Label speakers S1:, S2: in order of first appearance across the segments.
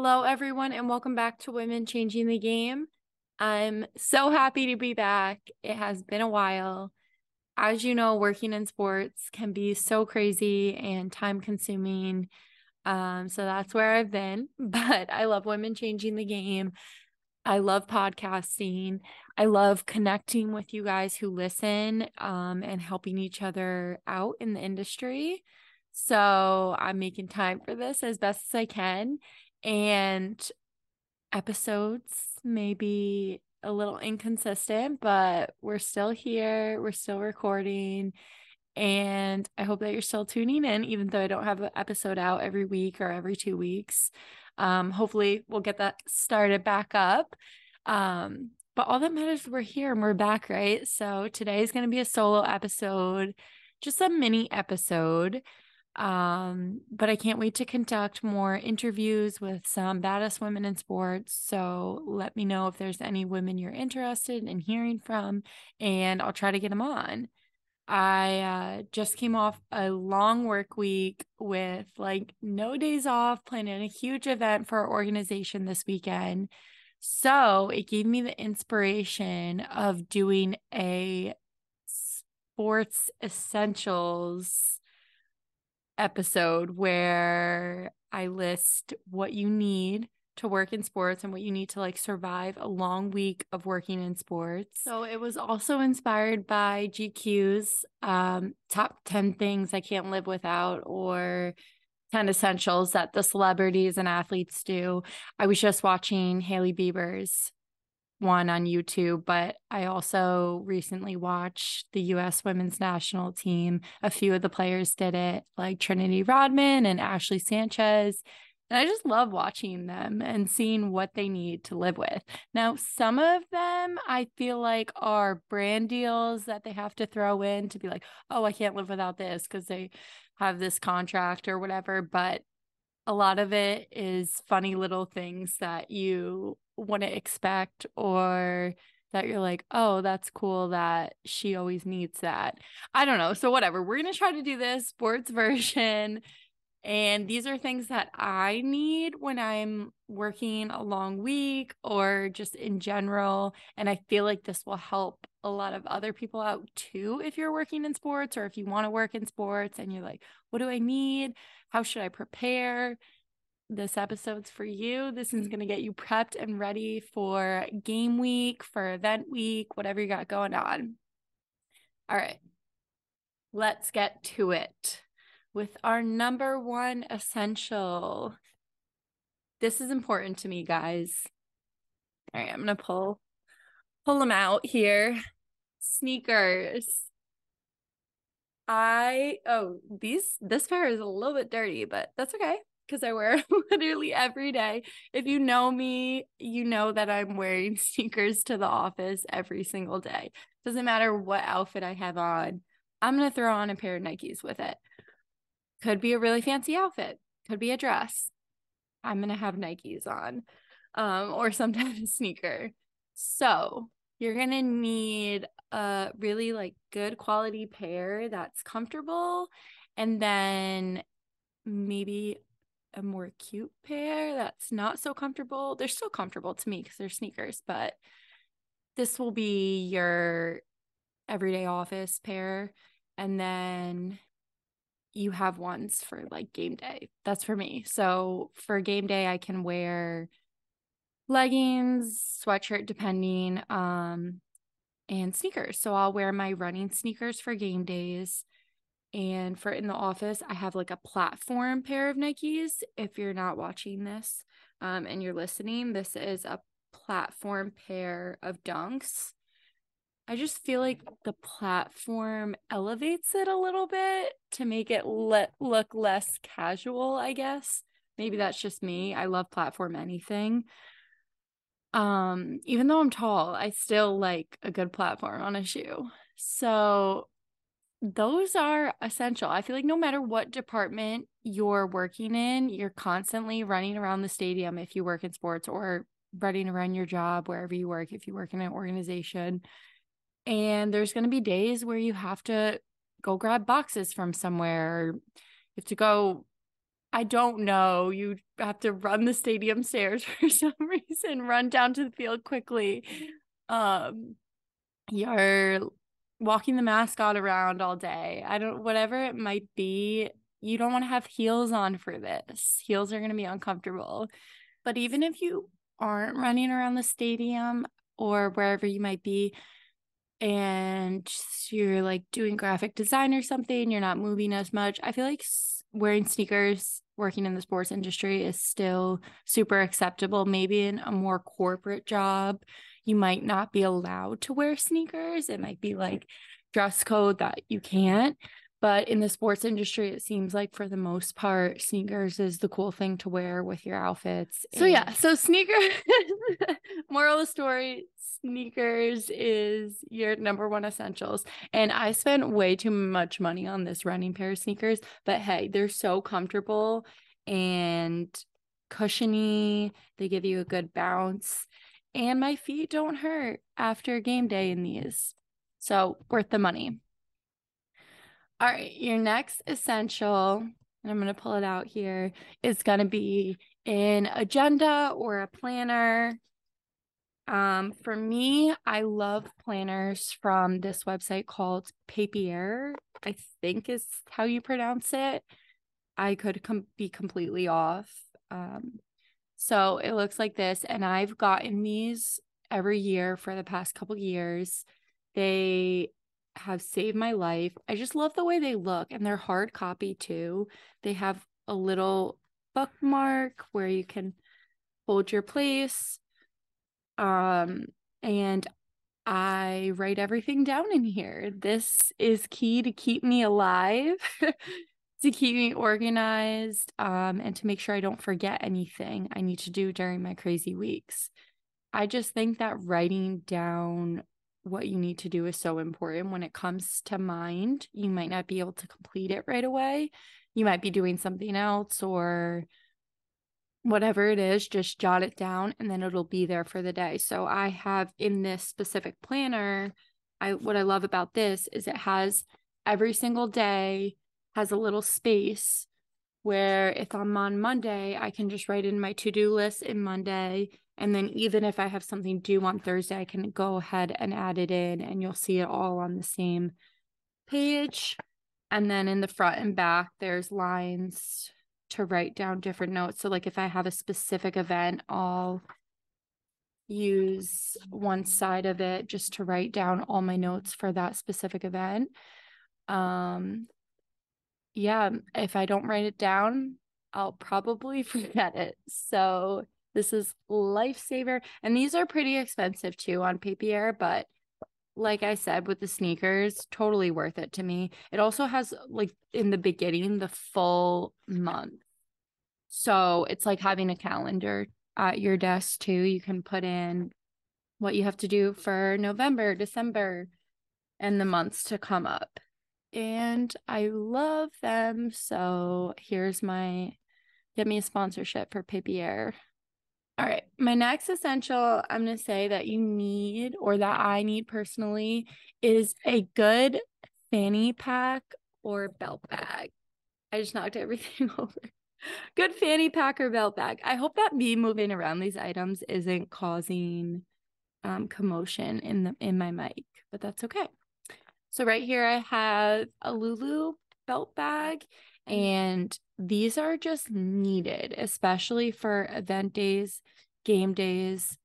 S1: Hello, everyone, and welcome back to Women Changing the Game. I'm so happy to be back. It has been a while. As you know, working in sports can be so crazy and time consuming. Um, so that's where I've been. But I love Women Changing the Game. I love podcasting. I love connecting with you guys who listen um, and helping each other out in the industry. So I'm making time for this as best as I can and episodes may be a little inconsistent, but we're still here, we're still recording. And I hope that you're still tuning in, even though I don't have an episode out every week or every two weeks. Um, hopefully, we'll get that started back up. Um, but all that matters we're here and we're back, right? So today is going to be a solo episode, just a mini episode. Um, but I can't wait to conduct more interviews with some baddest women in sports. So let me know if there's any women you're interested in hearing from, and I'll try to get them on. I uh, just came off a long work week with like no days off, planning a huge event for our organization this weekend. So it gave me the inspiration of doing a sports essentials episode where I list what you need to work in sports and what you need to like survive a long week of working in sports. So it was also inspired by GQ's um, top 10 things I can't live without or 10 essentials that the celebrities and athletes do. I was just watching Hailey Bieber's one on YouTube, but I also recently watched the US women's national team. A few of the players did it, like Trinity Rodman and Ashley Sanchez. And I just love watching them and seeing what they need to live with. Now, some of them I feel like are brand deals that they have to throw in to be like, oh, I can't live without this because they have this contract or whatever. But a lot of it is funny little things that you wouldn't expect or that you're like, oh, that's cool that she always needs that. I don't know. So, whatever. We're going to try to do this sports version. And these are things that I need when I'm working a long week or just in general. And I feel like this will help a lot of other people out too if you're working in sports or if you want to work in sports and you're like, what do I need? How should I prepare? This episode's for you. This is mm-hmm. going to get you prepped and ready for game week, for event week, whatever you got going on. All right, let's get to it with our number one essential. This is important to me, guys. All right, I'm going to pull pull them out here. Sneakers. I oh, these this pair is a little bit dirty, but that's okay because I wear them literally every day. If you know me, you know that I'm wearing sneakers to the office every single day. Doesn't matter what outfit I have on, I'm going to throw on a pair of Nikes with it. Could be a really fancy outfit, could be a dress. I'm going to have Nikes on um, or some type of sneaker. So you're going to need a really like good quality pair that's comfortable and then maybe a more cute pair that's not so comfortable. They're still comfortable to me because they're sneakers, but this will be your everyday office pair. And then you have ones for like game day. That's for me. So for game day, I can wear leggings, sweatshirt, depending, um, and sneakers. So I'll wear my running sneakers for game days. And for in the office, I have like a platform pair of Nikes. If you're not watching this um, and you're listening, this is a platform pair of dunks. I just feel like the platform elevates it a little bit to make it le- look less casual, I guess. Maybe that's just me. I love platform anything. Um, even though I'm tall, I still like a good platform on a shoe. So those are essential. I feel like no matter what department you're working in, you're constantly running around the stadium if you work in sports or running around your job wherever you work if you work in an organization. And there's going to be days where you have to go grab boxes from somewhere. You have to go I don't know. You have to run the stadium stairs for some reason, run down to the field quickly. Um you're walking the mascot around all day. I don't whatever it might be, you don't want to have heels on for this. Heels are going to be uncomfortable. But even if you aren't running around the stadium or wherever you might be and you're like doing graphic design or something, you're not moving as much, I feel like wearing sneakers working in the sports industry is still super acceptable. Maybe in a more corporate job, you might not be allowed to wear sneakers. It might be like dress code that you can't. But in the sports industry, it seems like for the most part, sneakers is the cool thing to wear with your outfits. So, and- yeah, so sneakers, moral of the story sneakers is your number one essentials. And I spent way too much money on this running pair of sneakers, but hey, they're so comfortable and cushiony. They give you a good bounce, and my feet don't hurt after game day in these. So, worth the money. All right, your next essential, and I'm going to pull it out here, is going to be an agenda or a planner. Um, for me, I love planners from this website called Papier, I think is how you pronounce it. I could com- be completely off. Um, so it looks like this, and I've gotten these every year for the past couple years. They have saved my life. I just love the way they look and they're hard copy too. They have a little bookmark where you can hold your place. Um and I write everything down in here. This is key to keep me alive, to keep me organized, um, and to make sure I don't forget anything I need to do during my crazy weeks. I just think that writing down what you need to do is so important when it comes to mind. You might not be able to complete it right away. You might be doing something else or whatever it is, just jot it down and then it'll be there for the day. So I have in this specific planner, I what I love about this is it has every single day has a little space where if I'm on Monday, I can just write in my to-do list in Monday and then even if I have something due on Thursday, I can go ahead and add it in and you'll see it all on the same page. And then in the front and back, there's lines to write down different notes. So like if I have a specific event, I'll use one side of it just to write down all my notes for that specific event. Um yeah, if I don't write it down, I'll probably forget it. So this is lifesaver. And these are pretty expensive too on Papier, but like I said with the sneakers, totally worth it to me. It also has like in the beginning the full month. So it's like having a calendar at your desk too. You can put in what you have to do for November, December, and the months to come up. And I love them. So here's my get me a sponsorship for Papier. All right. My next essential I'm going to say that you need or that I need personally is a good fanny pack or belt bag. I just knocked everything over. Good fanny pack or belt bag. I hope that me moving around these items isn't causing um, commotion in the in my mic, but that's okay. So right here I have a Lulu belt bag and these are just needed, especially for event days, game days.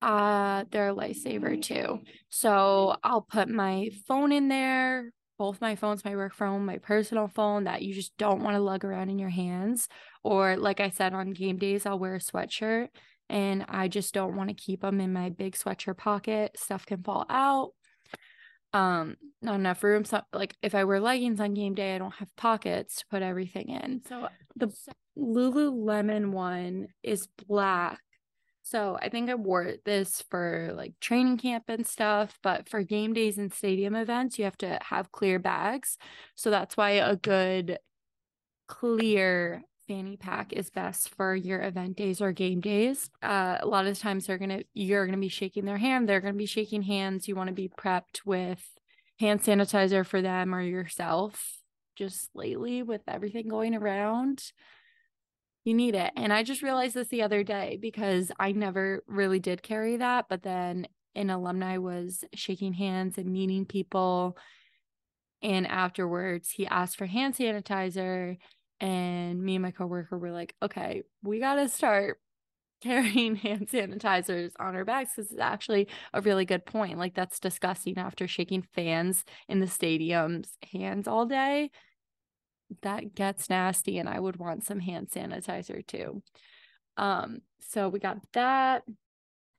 S1: Uh, they're a lifesaver too. So I'll put my phone in there, both my phones, my work phone, my personal phone that you just don't want to lug around in your hands. Or, like I said, on game days, I'll wear a sweatshirt and I just don't want to keep them in my big sweatshirt pocket. Stuff can fall out um not enough room so like if i wear leggings on game day i don't have pockets to put everything in so the Lululemon one is black. So I think I wore this for like training camp and stuff, but for game days and stadium events, you have to have clear bags. So that's why a good clear fanny pack is best for your event days or game days. Uh, a lot of times they're gonna you're gonna be shaking their hand, they're gonna be shaking hands. You want to be prepped with hand sanitizer for them or yourself. Just lately with everything going around, you need it. And I just realized this the other day because I never really did carry that, but then an alumni was shaking hands and meeting people. And afterwards, he asked for hand sanitizer and me and my coworker were like, okay, we got to start carrying hand sanitizers on our bags because it's actually a really good point. Like, that's disgusting after shaking fans in the stadiums hands all day. That gets nasty, and I would want some hand sanitizer too. Um, so we got that.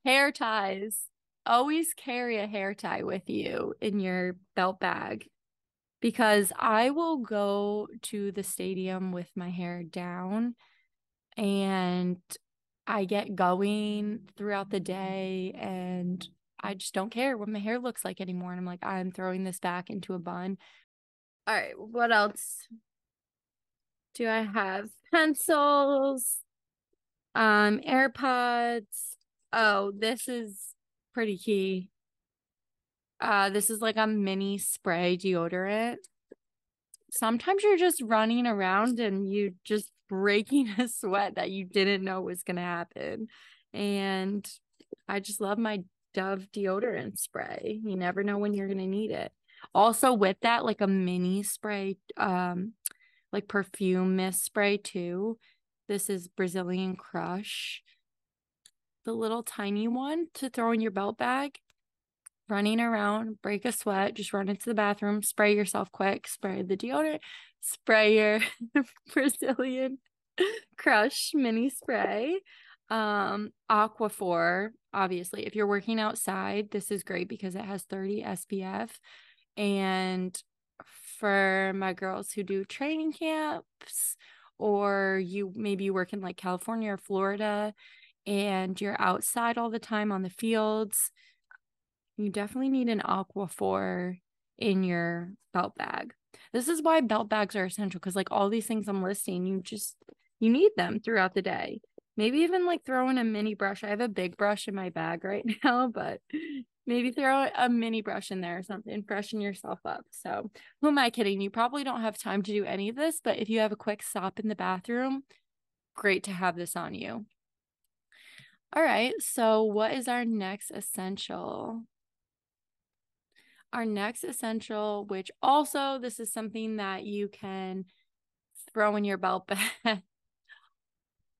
S1: Hair ties. Always carry a hair tie with you in your belt bag because I will go to the stadium with my hair down and I get going throughout the day and I just don't care what my hair looks like anymore. And I'm like, I'm throwing this back into a bun. All right, what else do I have? Pencils, um, AirPods. Oh, this is pretty key. Uh, this is like a mini spray deodorant. Sometimes you're just running around and you just breaking a sweat that you didn't know was gonna happen. And I just love my Dove deodorant spray. You never know when you're gonna need it. Also, with that, like a mini spray, um, like perfume mist spray too. This is Brazilian Crush, the little tiny one to throw in your belt bag running around, break a sweat, just run into the bathroom, spray yourself quick, spray the deodorant, spray your Brazilian crush mini spray. Um, Aquaphor, obviously, if you're working outside, this is great because it has 30 SPF. And for my girls who do training camps, or you maybe you work in like California or Florida and you're outside all the time on the fields, you definitely need an Aquaphor in your belt bag. This is why belt bags are essential because like all these things I'm listing, you just you need them throughout the day. Maybe even like throw in a mini brush. I have a big brush in my bag right now, but maybe throw a mini brush in there or something, freshen yourself up. So, who am I kidding? You probably don't have time to do any of this, but if you have a quick stop in the bathroom, great to have this on you. All right, so what is our next essential? Our next essential, which also this is something that you can throw in your belt bag.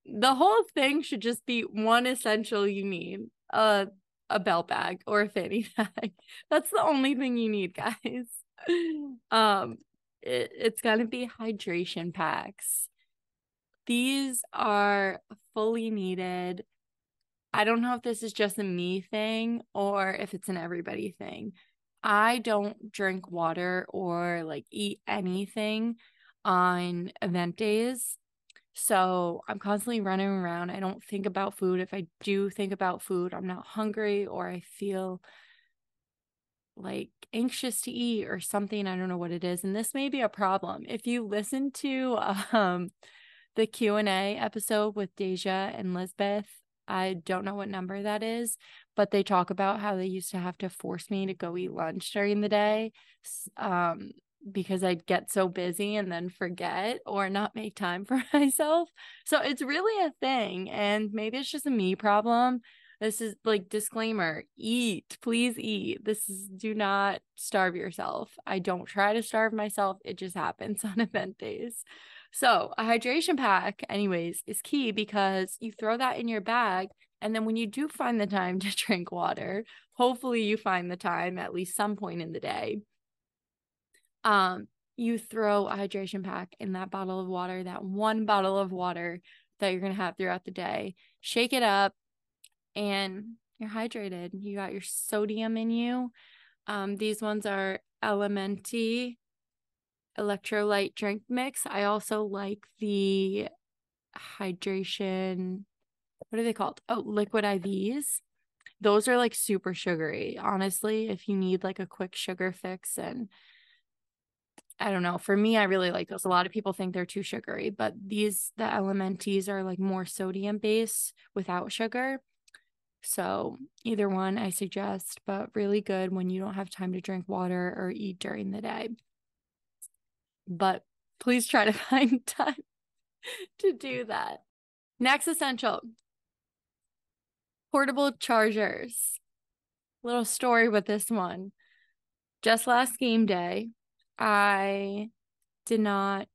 S1: the whole thing should just be one essential you need a a belt bag or a fanny bag. That's the only thing you need, guys. um it, it's gonna be hydration packs. These are fully needed. I don't know if this is just a me thing or if it's an everybody thing, I don't drink water or like eat anything on event days. So I'm constantly running around. I don't think about food. If I do think about food, I'm not hungry or I feel like anxious to eat or something. I don't know what it is. And this may be a problem. If you listen to um the Q&A episode with Deja and Lisbeth, I don't know what number that is, but they talk about how they used to have to force me to go eat lunch during the day um, because I'd get so busy and then forget or not make time for myself. So it's really a thing. And maybe it's just a me problem. This is like disclaimer eat, please eat. This is do not starve yourself. I don't try to starve myself, it just happens on event days. So, a hydration pack, anyways, is key because you throw that in your bag and then when you do find the time to drink water, hopefully you find the time at least some point in the day. Um, you throw a hydration pack in that bottle of water, that one bottle of water that you're gonna have throughout the day. Shake it up and you're hydrated. You got your sodium in you. Um, these ones are LMNT electrolyte drink mix. I also like the hydration. What are they called? Oh, liquid IVs. Those are like super sugary. Honestly, if you need like a quick sugar fix and I don't know. For me, I really like those. A lot of people think they're too sugary, but these the LMNTs are like more sodium based without sugar. So either one I suggest, but really good when you don't have time to drink water or eat during the day. But please try to find time to do that. Next essential portable chargers. Little story with this one. Just last game day, I did not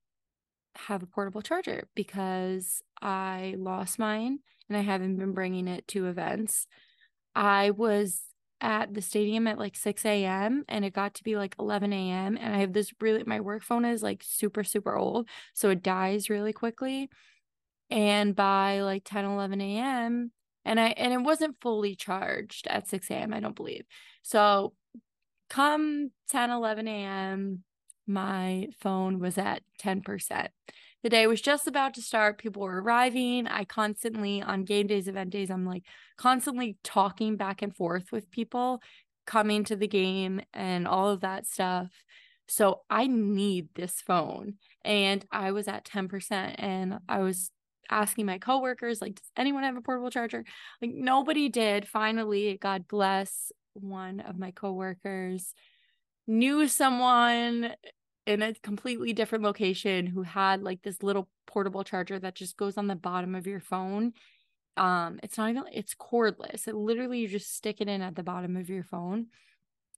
S1: have a portable charger because I lost mine and I haven't been bringing it to events. I was at the stadium at like 6 a.m. and it got to be like 11 a.m. And I have this really, my work phone is like super, super old. So it dies really quickly. And by like 10, 11 a.m., and I, and it wasn't fully charged at 6 a.m., I don't believe. So come 10, 11 a.m., my phone was at 10%. The day was just about to start. People were arriving. I constantly, on game days, event days, I'm like constantly talking back and forth with people coming to the game and all of that stuff. So I need this phone. And I was at 10% and I was asking my coworkers, like, does anyone have a portable charger? Like, nobody did. Finally, God bless one of my coworkers knew someone in a completely different location who had like this little portable charger that just goes on the bottom of your phone. Um, it's not even it's cordless. It literally you just stick it in at the bottom of your phone.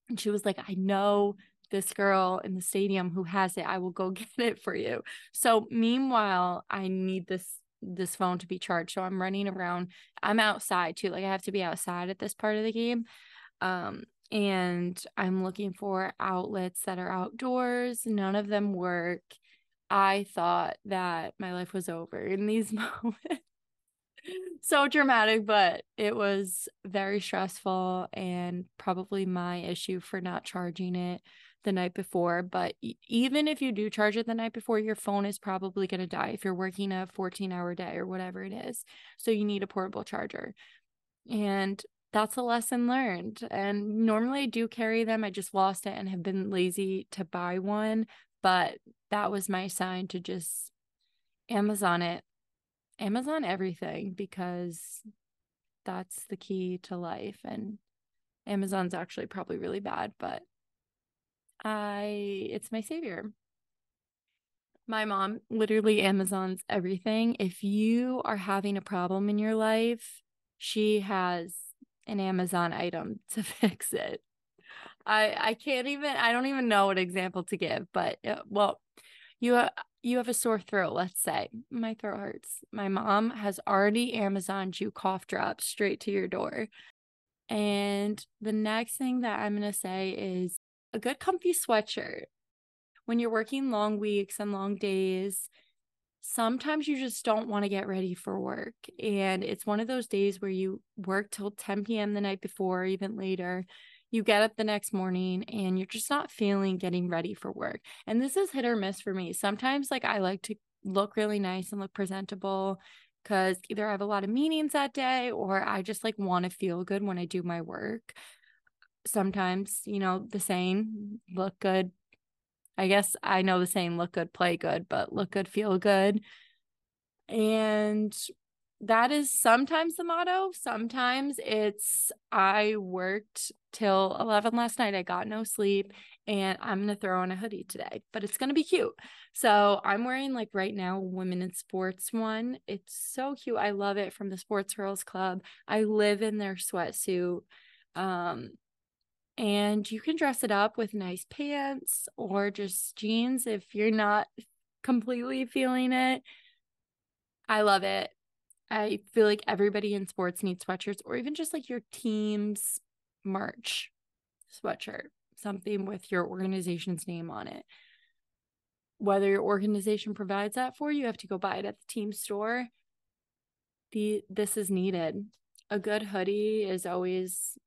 S1: And she was like, I know this girl in the stadium who has it. I will go get it for you. So meanwhile, I need this this phone to be charged. So I'm running around. I'm outside too. Like I have to be outside at this part of the game. Um, and I'm looking for outlets that are outdoors. None of them work. I thought that my life was over in these moments. so dramatic, but it was very stressful and probably my issue for not charging it the night before. But even if you do charge it the night before, your phone is probably going to die if you're working a 14 hour day or whatever it is. So you need a portable charger. And that's a lesson learned. And normally I do carry them. I just lost it and have been lazy to buy one. But that was my sign to just Amazon it, Amazon everything because that's the key to life. And Amazon's actually probably really bad, but I, it's my savior. My mom literally Amazon's everything. If you are having a problem in your life, she has an Amazon item to fix it. I I can't even I don't even know what example to give, but uh, well, you uh, you have a sore throat, let's say. My throat hurts. My mom has already Amazoned you cough drops straight to your door. And the next thing that I'm going to say is a good comfy sweatshirt. When you're working long weeks and long days, sometimes you just don't want to get ready for work. And it's one of those days where you work till 10 p.m. the night before, even later. You get up the next morning and you're just not feeling getting ready for work. And this is hit or miss for me. Sometimes, like, I like to look really nice and look presentable because either I have a lot of meetings that day or I just like want to feel good when I do my work. Sometimes, you know, the saying, look good, I guess I know the saying look good, play good, but look good, feel good. And that is sometimes the motto. Sometimes it's I worked till 11 last night. I got no sleep and I'm going to throw on a hoodie today, but it's going to be cute. So I'm wearing like right now women in sports one. It's so cute. I love it from the Sports Girls Club. I live in their sweatsuit. Um and you can dress it up with nice pants or just jeans if you're not completely feeling it. I love it. I feel like everybody in sports needs sweatshirts or even just like your team's merch sweatshirt, something with your organization's name on it. Whether your organization provides that for you, you have to go buy it at the team store. The this is needed. A good hoodie is always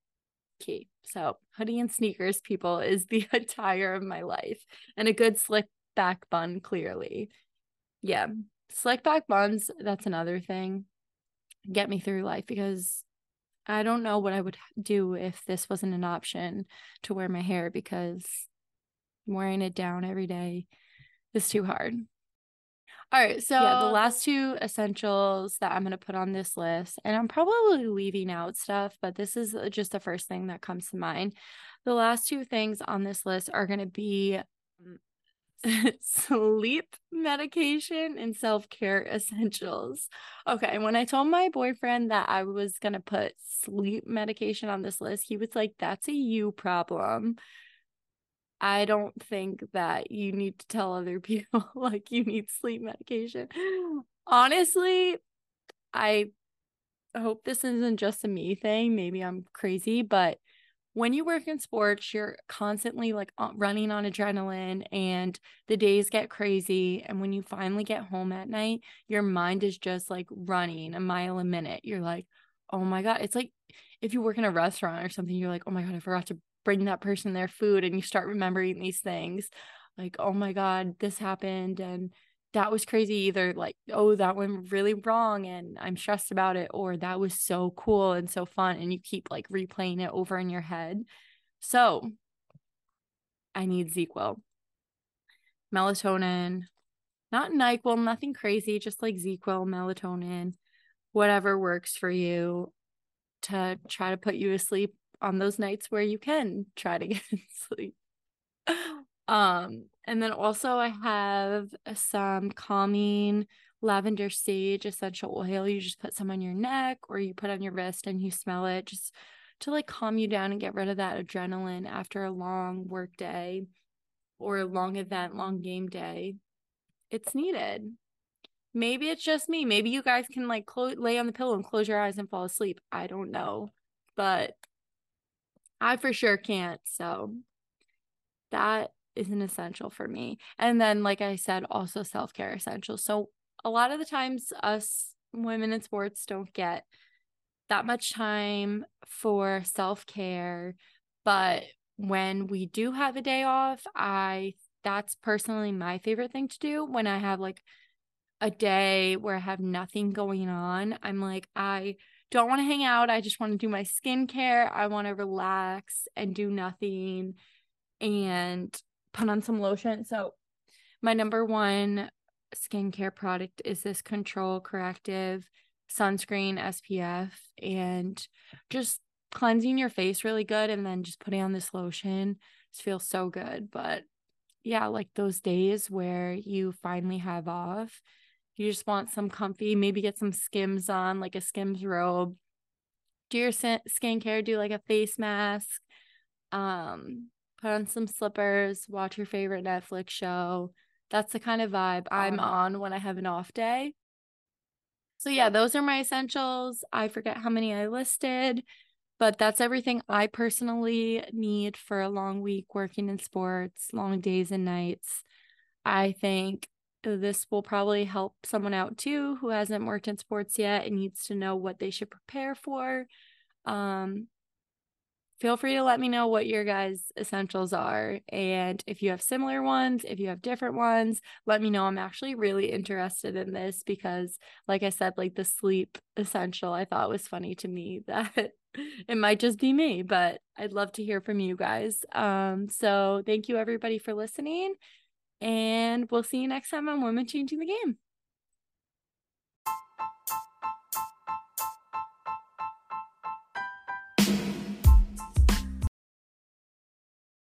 S1: key. So, hoodie and sneakers, people, is the attire of my life, and a good slick back bun, clearly. Yeah, slick back buns, that's another thing. Get me through life because I don't know what I would do if this wasn't an option to wear my hair because wearing it down every day is too hard. All right, so yeah, the last two essentials that I'm going to put on this list, and I'm probably leaving out stuff, but this is uh, just the first thing that comes to mind. The last two things on this list are going to be um, sleep medication and self care essentials. Okay. When I told my boyfriend that I was going to put sleep medication on this list, he was like, that's a you problem. I don't think that you need to tell other people like you need sleep medication. Honestly, I hope this isn't just a me thing. Maybe I'm crazy, but when you work in sports, you're constantly like running on adrenaline and the days get crazy. And when you finally get home at night, your mind is just like running a mile a minute. You're like, oh my God. It's like if you work in a restaurant or something, you're like, oh my God, I forgot to bring that person their food. And you start remembering these things like, oh my God, this happened. And that was crazy either like oh that went really wrong and i'm stressed about it or that was so cool and so fun and you keep like replaying it over in your head so i need ZzzQuil melatonin not nyquil nothing crazy just like ZzzQuil melatonin whatever works for you to try to put you to sleep on those nights where you can try to get sleep um, and then also I have some calming lavender sage essential oil. You just put some on your neck or you put on your wrist and you smell it just to like calm you down and get rid of that adrenaline after a long work day or a long event, long game day. It's needed. Maybe it's just me. Maybe you guys can like clo- lay on the pillow and close your eyes and fall asleep. I don't know. But I for sure can't. So that is an essential for me. And then, like I said, also self care essentials. So, a lot of the times, us women in sports don't get that much time for self care. But when we do have a day off, I that's personally my favorite thing to do when I have like a day where I have nothing going on. I'm like, I don't want to hang out. I just want to do my skincare. I want to relax and do nothing. And put on some lotion. So, my number one skincare product is this Control Corrective sunscreen SPF and just cleansing your face really good and then just putting on this lotion just feels so good. But yeah, like those days where you finally have off, you just want some comfy, maybe get some skims on, like a skims robe. Do your skincare, do like a face mask. Um, put on some slippers, watch your favorite Netflix show. That's the kind of vibe I'm on when I have an off day. So, yeah, those are my essentials. I forget how many I listed, but that's everything I personally need for a long week working in sports, long days and nights. I think this will probably help someone out too who hasn't worked in sports yet and needs to know what they should prepare for. Um, feel free to let me know what your guys' essentials are. And if you have similar ones, if you have different ones, let me know. I'm actually really interested in this because, like I said, like the sleep essential, I thought was funny to me that it might just be me, but I'd love to hear from you guys. Um, so thank you everybody for listening. And we'll see you next time on Women Changing the Game.